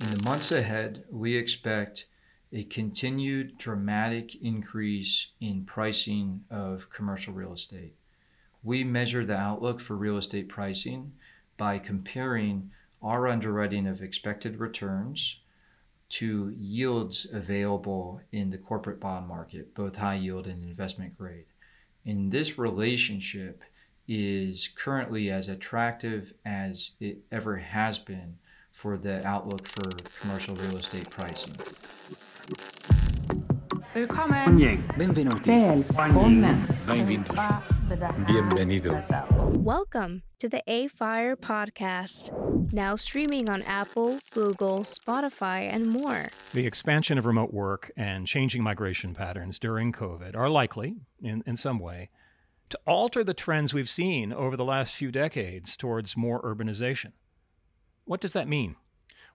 In the months ahead, we expect a continued dramatic increase in pricing of commercial real estate. We measure the outlook for real estate pricing by comparing our underwriting of expected returns to yields available in the corporate bond market, both high yield and investment grade. And this relationship is currently as attractive as it ever has been for the outlook for commercial real estate pricing. Willkommen. Benvenuti. Bienvenido. Welcome to the AFIRE podcast, now streaming on Apple, Google, Spotify, and more. The expansion of remote work and changing migration patterns during COVID are likely, in, in some way, to alter the trends we've seen over the last few decades towards more urbanization. What does that mean?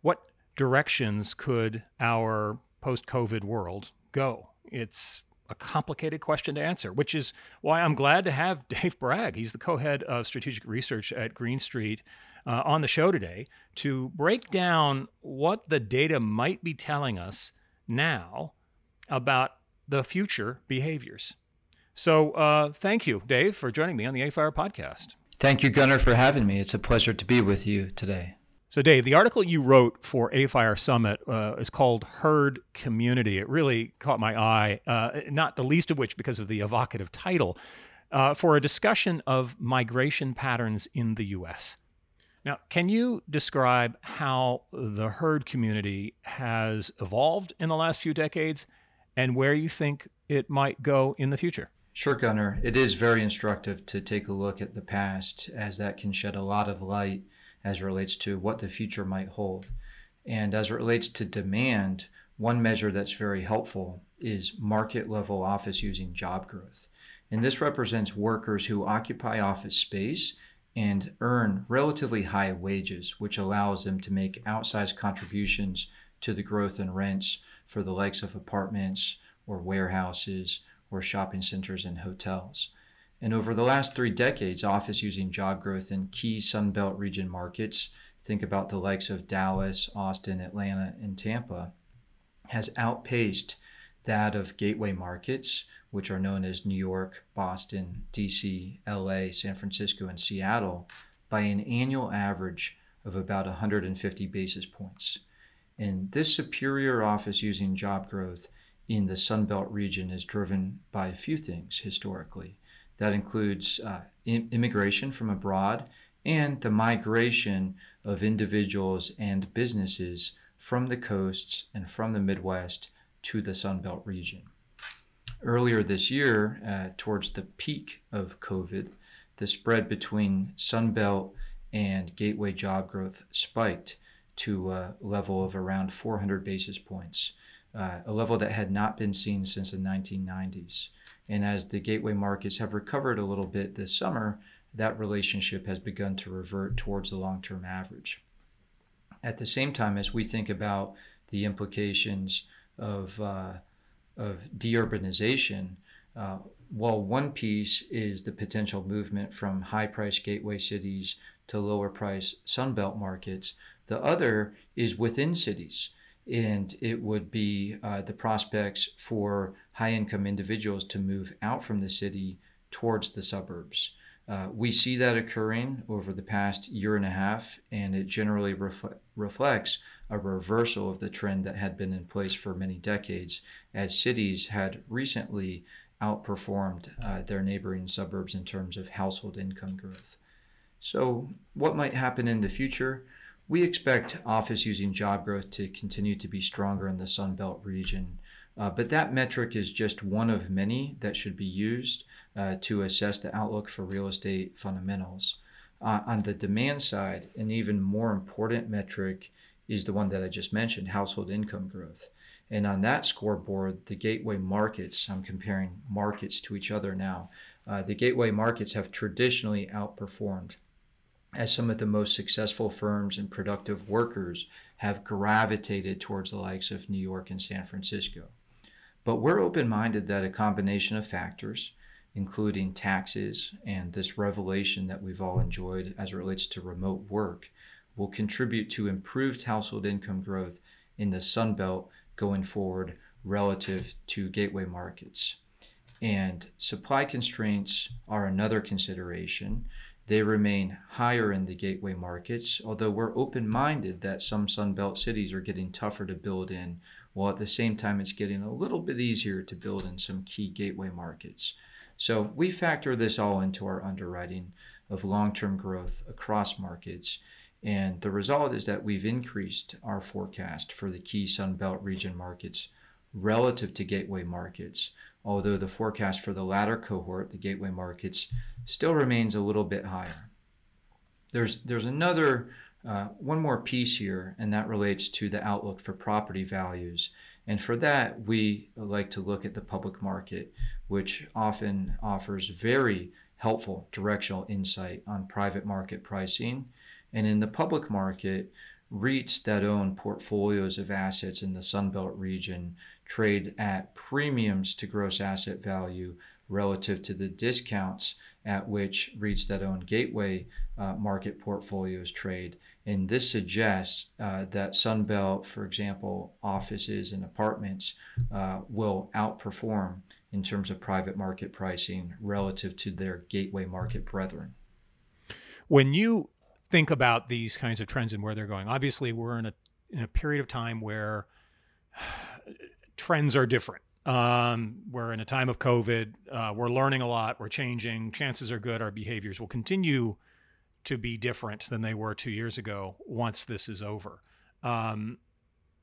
What directions could our post COVID world go? It's a complicated question to answer, which is why I'm glad to have Dave Bragg. He's the co head of strategic research at Green Street uh, on the show today to break down what the data might be telling us now about the future behaviors. So, uh, thank you, Dave, for joining me on the AFIRE podcast. Thank you, Gunnar, for having me. It's a pleasure to be with you today. So, Dave, the article you wrote for AFIRE Summit uh, is called Herd Community. It really caught my eye, uh, not the least of which because of the evocative title, uh, for a discussion of migration patterns in the U.S. Now, can you describe how the herd community has evolved in the last few decades and where you think it might go in the future? Sure, Gunnar. It is very instructive to take a look at the past, as that can shed a lot of light as relates to what the future might hold. And as it relates to demand, one measure that's very helpful is market level office using job growth. And this represents workers who occupy office space and earn relatively high wages, which allows them to make outsized contributions to the growth in rents for the likes of apartments or warehouses or shopping centers and hotels. And over the last three decades, office using job growth in key Sunbelt region markets, think about the likes of Dallas, Austin, Atlanta, and Tampa, has outpaced that of gateway markets, which are known as New York, Boston, DC, LA, San Francisco, and Seattle, by an annual average of about 150 basis points. And this superior office using job growth in the Sunbelt region is driven by a few things historically. That includes uh, immigration from abroad and the migration of individuals and businesses from the coasts and from the Midwest to the Sunbelt region. Earlier this year, uh, towards the peak of COVID, the spread between Sunbelt and gateway job growth spiked to a level of around 400 basis points, uh, a level that had not been seen since the 1990s. And as the gateway markets have recovered a little bit this summer, that relationship has begun to revert towards the long term average. At the same time, as we think about the implications of, uh, of deurbanization, uh, while one piece is the potential movement from high price gateway cities to lower price Sunbelt markets, the other is within cities and it would be uh, the prospects for high income individuals to move out from the city towards the suburbs. Uh, we see that occurring over the past year and a half, and it generally ref- reflects a reversal of the trend that had been in place for many decades, as cities had recently outperformed uh, their neighboring suburbs in terms of household income growth. So, what might happen in the future? We expect office using job growth to continue to be stronger in the Sun Belt region, uh, but that metric is just one of many that should be used uh, to assess the outlook for real estate fundamentals. Uh, on the demand side, an even more important metric is the one that I just mentioned household income growth. And on that scoreboard, the gateway markets, I'm comparing markets to each other now, uh, the gateway markets have traditionally outperformed as some of the most successful firms and productive workers have gravitated towards the likes of New York and San Francisco. But we're open minded that a combination of factors, including taxes and this revelation that we've all enjoyed as it relates to remote work, will contribute to improved household income growth in the Sun Belt going forward relative to gateway markets. And supply constraints are another consideration. They remain higher in the gateway markets, although we're open minded that some Sunbelt cities are getting tougher to build in, while at the same time it's getting a little bit easier to build in some key gateway markets. So we factor this all into our underwriting of long term growth across markets. And the result is that we've increased our forecast for the key Sunbelt region markets relative to gateway markets, although the forecast for the latter cohort, the gateway markets, still remains a little bit higher. There's, there's another, uh, one more piece here, and that relates to the outlook for property values. And for that, we like to look at the public market, which often offers very helpful directional insight on private market pricing. And in the public market, REITs that own portfolios of assets in the Sunbelt region trade at premiums to gross asset value relative to the discounts at which REITs that own gateway uh, market portfolios trade. And this suggests uh, that Sunbelt, for example, offices and apartments uh, will outperform in terms of private market pricing relative to their gateway market brethren. When you think about these kinds of trends and where they're going, obviously we're in a in a period of time where trends are different. Um, we're in a time of COVID. Uh, we're learning a lot. We're changing. Chances are good our behaviors will continue to be different than they were two years ago once this is over. Um,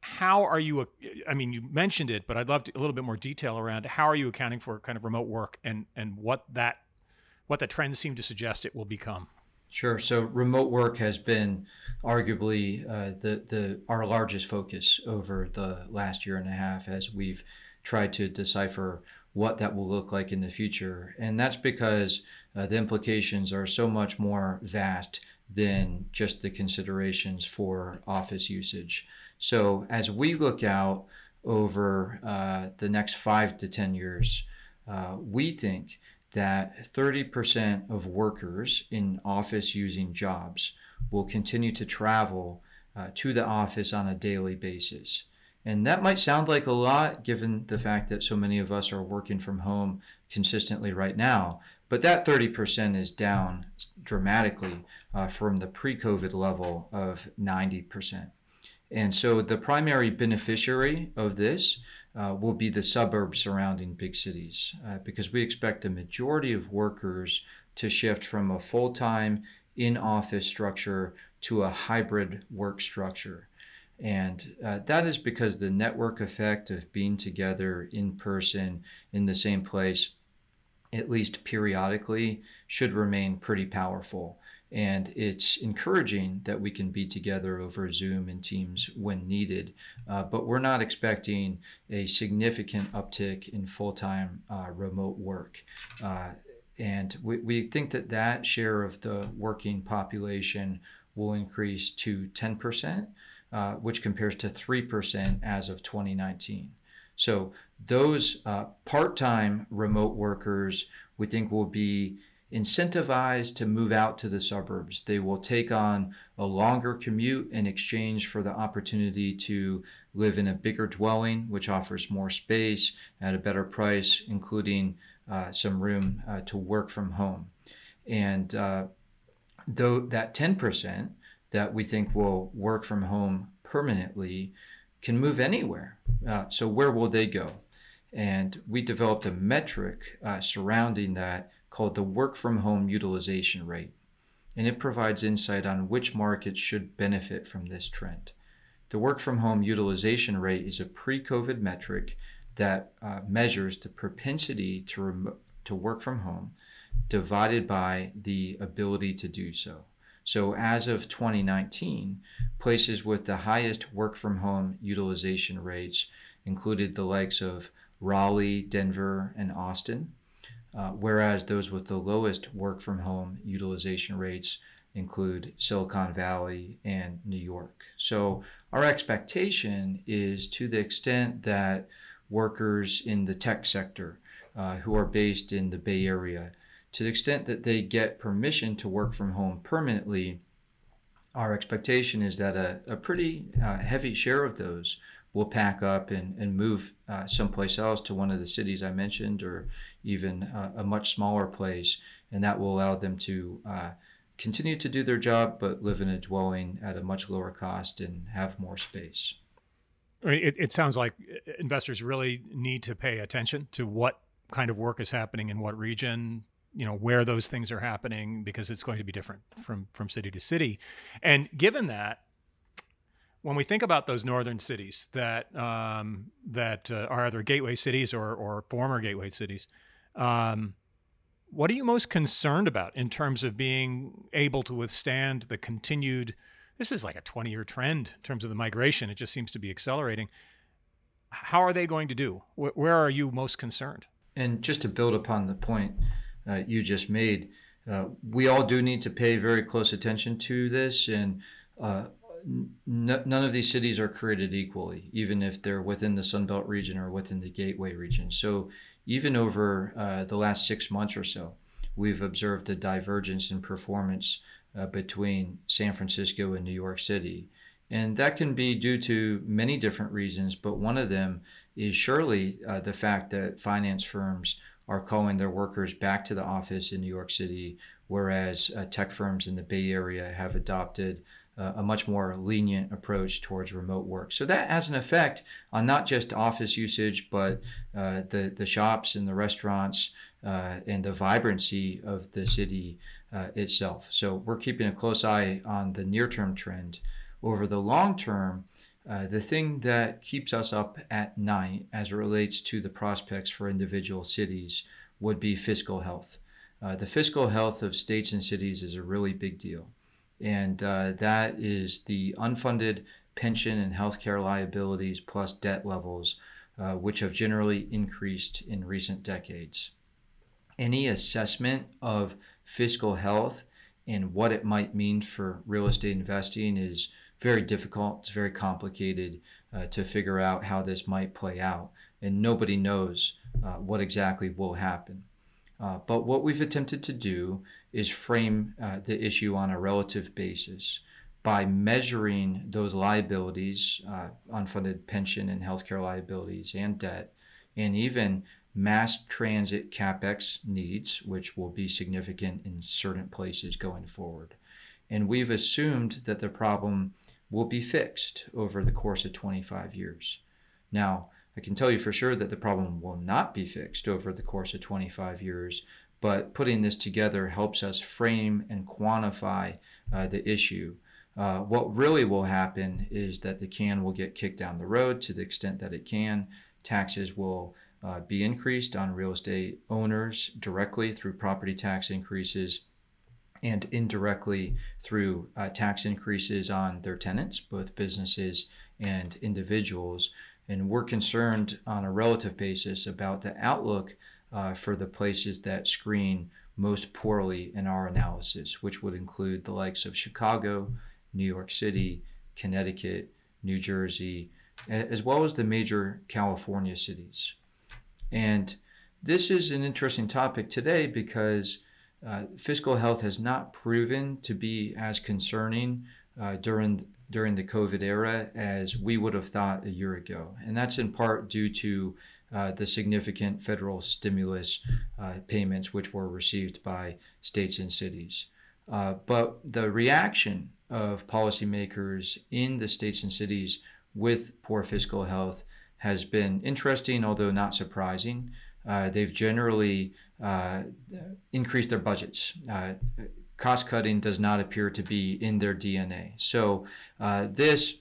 how are you? I mean, you mentioned it, but I'd love to, a little bit more detail around how are you accounting for kind of remote work and and what that what the trends seem to suggest it will become. Sure. So remote work has been arguably uh, the the our largest focus over the last year and a half as we've tried to decipher what that will look like in the future, and that's because uh, the implications are so much more vast than just the considerations for office usage. So as we look out over uh, the next five to ten years, uh, we think that 30% of workers in office using jobs will continue to travel uh, to the office on a daily basis. And that might sound like a lot given the fact that so many of us are working from home consistently right now. But that 30% is down dramatically uh, from the pre COVID level of 90%. And so the primary beneficiary of this uh, will be the suburbs surrounding big cities uh, because we expect the majority of workers to shift from a full time in office structure to a hybrid work structure. And uh, that is because the network effect of being together in person in the same place, at least periodically, should remain pretty powerful. And it's encouraging that we can be together over Zoom and Teams when needed. Uh, but we're not expecting a significant uptick in full time uh, remote work. Uh, and we, we think that that share of the working population will increase to 10%, uh, which compares to 3% as of 2019. So those uh, part time remote workers we think will be incentivized to move out to the suburbs. They will take on a longer commute in exchange for the opportunity to live in a bigger dwelling, which offers more space at a better price, including uh, some room uh, to work from home. And uh, though that 10% that we think will work from home permanently can move anywhere. Uh, so, where will they go? And we developed a metric uh, surrounding that called the Work from Home Utilization Rate, and it provides insight on which markets should benefit from this trend. The Work from Home Utilization Rate is a pre COVID metric that uh, measures the propensity to, rem- to work from home divided by the ability to do so. So, as of 2019, places with the highest work from home utilization rates included the likes of Raleigh, Denver, and Austin. Uh, whereas those with the lowest work from home utilization rates include Silicon Valley and New York. So, our expectation is to the extent that workers in the tech sector uh, who are based in the Bay Area, to the extent that they get permission to work from home permanently, our expectation is that a, a pretty uh, heavy share of those will pack up and, and move uh, someplace else to one of the cities I mentioned or even uh, a much smaller place. And that will allow them to uh, continue to do their job, but live in a dwelling at a much lower cost and have more space. It, it sounds like investors really need to pay attention to what kind of work is happening in what region, you know where those things are happening because it's going to be different from from city to city and given that when we think about those northern cities that um, that uh, are either gateway cities or, or former gateway cities, um, what are you most concerned about in terms of being able to withstand the continued? This is like a 20 year trend in terms of the migration. It just seems to be accelerating. How are they going to do? Where, are you most concerned? And just to build upon the point uh, you just made, uh, we all do need to pay very close attention to this and. Uh, none of these cities are created equally, even if they're within the Sunbelt region or within the Gateway region. So, even over uh, the last six months or so, we've observed a divergence in performance uh, between San Francisco and New York City. And that can be due to many different reasons, but one of them is surely uh, the fact that finance firms are calling their workers back to the office in New York City, whereas uh, tech firms in the Bay Area have adopted a much more lenient approach towards remote work. So that has an effect on not just office usage, but uh, the the shops and the restaurants uh, and the vibrancy of the city uh, itself. So we're keeping a close eye on the near term trend. Over the long term, uh, the thing that keeps us up at night as it relates to the prospects for individual cities would be fiscal health. Uh, the fiscal health of states and cities is a really big deal and uh, that is the unfunded pension and healthcare liabilities plus debt levels, uh, which have generally increased in recent decades. Any assessment of fiscal health and what it might mean for real estate investing is very difficult. It's very complicated uh, to figure out how this might play out, and nobody knows uh, what exactly will happen. Uh, but what we've attempted to do is frame uh, the issue on a relative basis by measuring those liabilities, uh, unfunded pension and healthcare liabilities and debt, and even mass transit capex needs, which will be significant in certain places going forward. And we've assumed that the problem will be fixed over the course of 25 years. Now, I can tell you for sure that the problem will not be fixed over the course of 25 years, but putting this together helps us frame and quantify uh, the issue. Uh, what really will happen is that the can will get kicked down the road to the extent that it can. Taxes will uh, be increased on real estate owners directly through property tax increases and indirectly through uh, tax increases on their tenants, both businesses and individuals. And we're concerned on a relative basis about the outlook uh, for the places that screen most poorly in our analysis, which would include the likes of Chicago, New York City, Connecticut, New Jersey, as well as the major California cities. And this is an interesting topic today because uh, fiscal health has not proven to be as concerning uh, during during the COVID era as we would have thought a year ago. And that's in part due to uh, the significant federal stimulus uh, payments which were received by states and cities. Uh, but the reaction of policymakers in the states and cities with poor fiscal health has been interesting, although not surprising. Uh, they've generally uh, increased their budgets. Uh, cost cutting does not appear to be in their DNA. So uh, this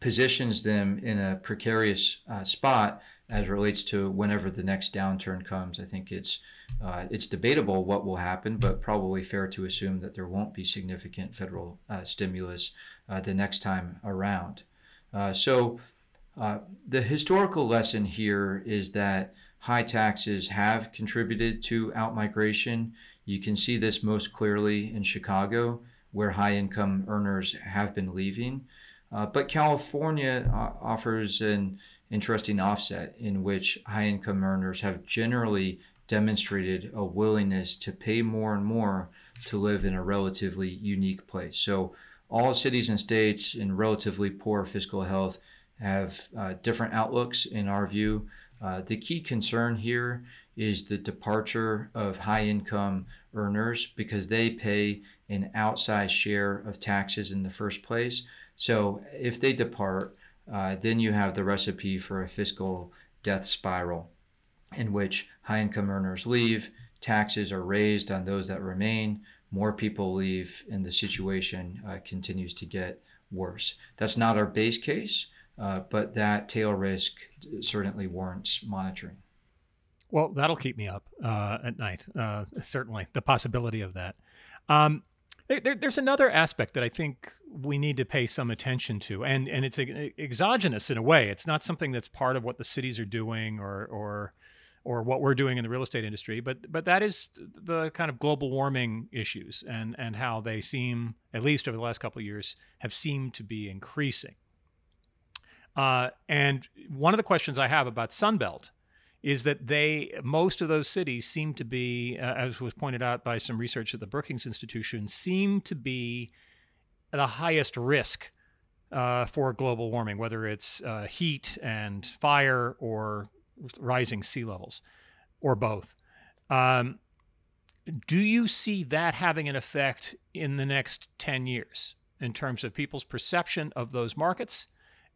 positions them in a precarious uh, spot as relates to whenever the next downturn comes. I think it's uh, it's debatable what will happen, but probably fair to assume that there won't be significant federal uh, stimulus uh, the next time around. Uh, so the historical lesson here is that high taxes have contributed to outmigration. You can see this most clearly in Chicago, where high income earners have been leaving. Uh, but California uh, offers an interesting offset in which high income earners have generally demonstrated a willingness to pay more and more to live in a relatively unique place. So all cities and states in relatively poor fiscal health have uh, different outlooks in our view. Uh, the key concern here is the departure of high income earners because they pay an outsized share of taxes in the first place. So if they depart, uh, then you have the recipe for a fiscal death spiral in which high income earners leave, taxes are raised on those that remain, more people leave, and the situation uh, continues to get worse. That's not our base case, uh, but that tail risk certainly warrants monitoring. Well, that'll keep me up uh, at night. Uh, certainly, the possibility of that. Um, there, there's another aspect that I think we need to pay some attention to, and and it's exogenous in a way. It's not something that's part of what the cities are doing or or or what we're doing in the real estate industry, but but that is the kind of global warming issues and and how they seem, at least over the last couple of years, have seemed to be increasing. Uh, and one of the questions I have about Sunbelt is that they most of those cities seem to be, uh, as was pointed out by some research at the Brookings Institution, seem to be the highest risk uh, for global warming, whether it's uh, heat and fire or rising sea levels, or both. Um, do you see that having an effect in the next 10 years in terms of people's perception of those markets?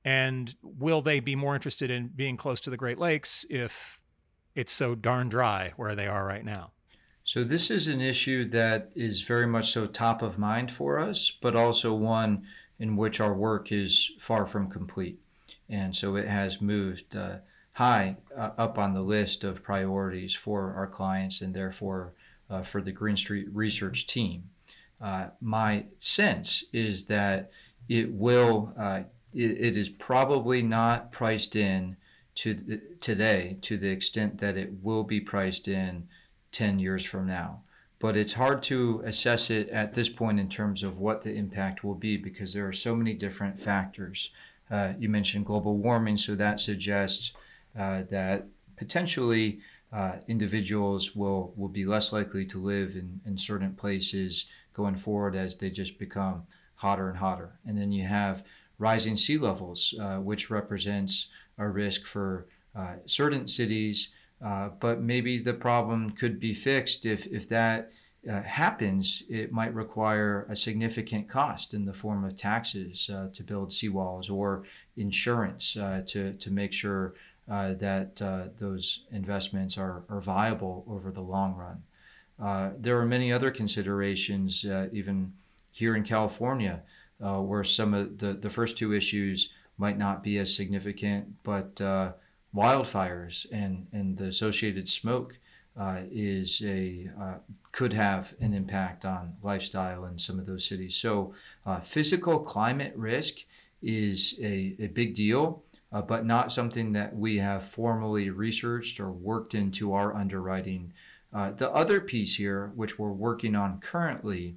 And will they be more interested in being close to the Great Lakes if it's so darn dry where they are right now? So, this is an issue that is very much so top of mind for us, but also one in which our work is far from complete. And so it has moved uh, high uh, up on the list of priorities for our clients and therefore uh, for the Green Street research team. Uh, my sense is that it will uh, it, is probably not priced in to the, today to the extent that it will be priced in 10 years from now. But it's hard to assess it at this point in terms of what the impact will be because there are so many different factors. Uh, you mentioned global warming, so that suggests uh, that potentially uh, individuals will, will be less likely to live in, in certain places going forward as they just become hotter and hotter. And then you have rising sea levels, uh, which represents a risk for uh, certain cities. Uh, but maybe the problem could be fixed if, if that uh, happens, it might require a significant cost in the form of taxes uh, to build seawalls or insurance uh, to, to make sure that those investments are, are viable over the long run. there are many other considerations, even here in California uh, where some of the, the first two issues might not be as significant, but uh, wildfires and, and the associated smoke uh, is a uh, could have an impact on lifestyle in some of those cities. So uh, physical climate risk is a, a big deal, uh, but not something that we have formally researched or worked into our underwriting. the other piece here, which we're working on currently,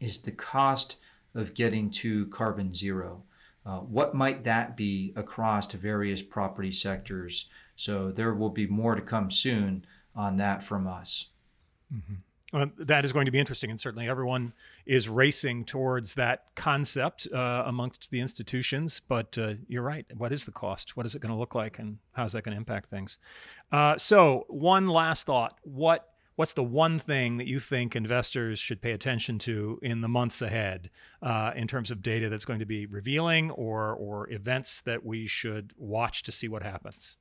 is the cost of getting to carbon zero. Uh, what might that be across to various property sectors? So there will be more to come soon on that from us. Mm-hmm. Well, that is going to be interesting, and certainly everyone is racing towards that concept uh, amongst the institutions. But uh, you're right. What is the cost? What is it going to look like, and how is that going to impact things? Uh, so, one last thought: what what's the one thing that you think investors should pay attention to in the months ahead uh, in terms of data that's going to be revealing or, or events that we should watch to see what happens?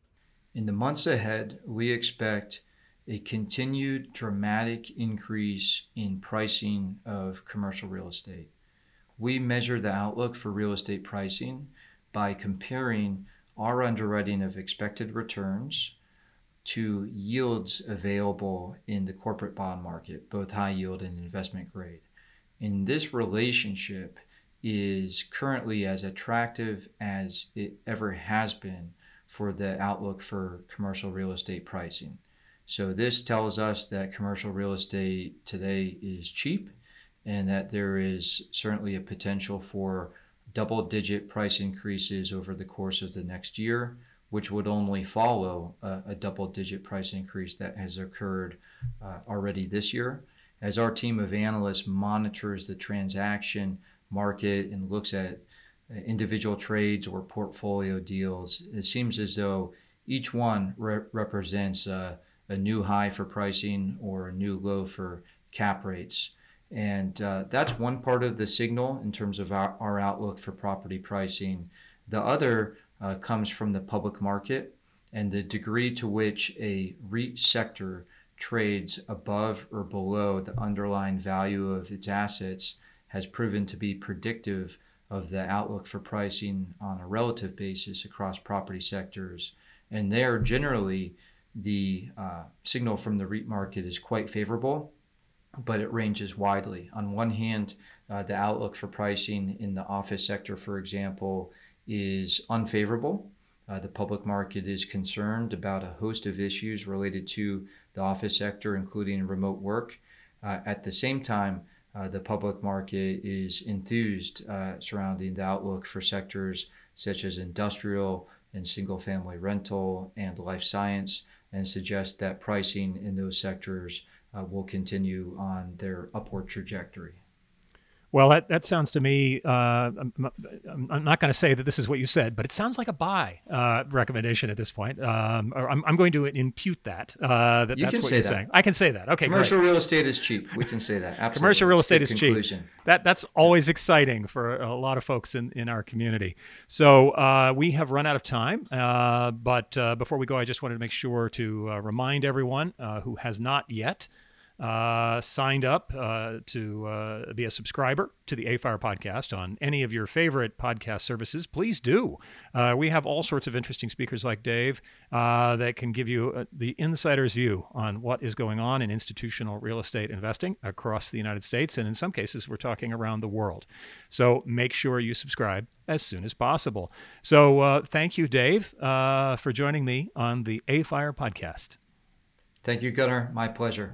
In the months ahead, we expect a continued dramatic increase in pricing of commercial real estate. We measure the outlook for real estate pricing by comparing our underwriting of expected returns to yields available in the corporate bond market, both high yield and investment grade. And this relationship is currently as attractive as it ever has been for the outlook for commercial real estate pricing. So, this tells us that commercial real estate today is cheap and that there is certainly a potential for double digit price increases over the course of the next year which would only follow a, a double digit price increase that has occurred uh, already this year. As our team of analysts monitors the transaction market and looks at uh, individual trades or portfolio deals, it seems as though each one re- represents a, a, new high for pricing or a new low for cap rates. And uh, that's one part of the signal in terms of our, our outlook for property pricing. The other uh, comes from the public market and the degree to which a REIT sector trades above or below the underlying value of its assets has proven to be predictive of the outlook for pricing on a relative basis across property sectors. And there, generally, the uh, signal from the REIT market is quite favorable, but it ranges widely. On one hand, uh, the outlook for pricing in the office sector, for example, is unfavorable. Uh, the public market is concerned about a host of issues related to the office sector, including remote work. Uh, at the same time, uh, the public market is enthused uh, surrounding the outlook for sectors such as industrial and single family rental and life science, and suggests that pricing in those sectors uh, will continue on their upward trajectory. Well, that, that sounds to me, uh, I'm, I'm, not going to say that this is what you said, but it sounds like a buy uh, recommendation at this point. Um, I'm, I'm, going to impute that. Uh, that you that's can what say you're that. saying. I can say that. Okay, Commercial great. real estate is cheap. We can say that. Absolutely. Commercial real estate is conclusion. cheap. That, that's always exciting for a lot of folks in, in our community. So uh, we have run out of time. Uh, but uh, before we go, I just wanted to make sure to remind everyone who has not yet uh, signed up uh, to uh, be a subscriber to the AFire podcast on any of your favorite podcast services, please do. Uh, we have all sorts of interesting speakers like Dave uh, that can give you uh, the insider's view on what is going on in institutional real estate investing across the United States. And in some cases, we're talking around the world. So make sure you subscribe as soon as possible. So thank you, Dave, for joining me on the AFire podcast. Thank you, Gunnar. My pleasure.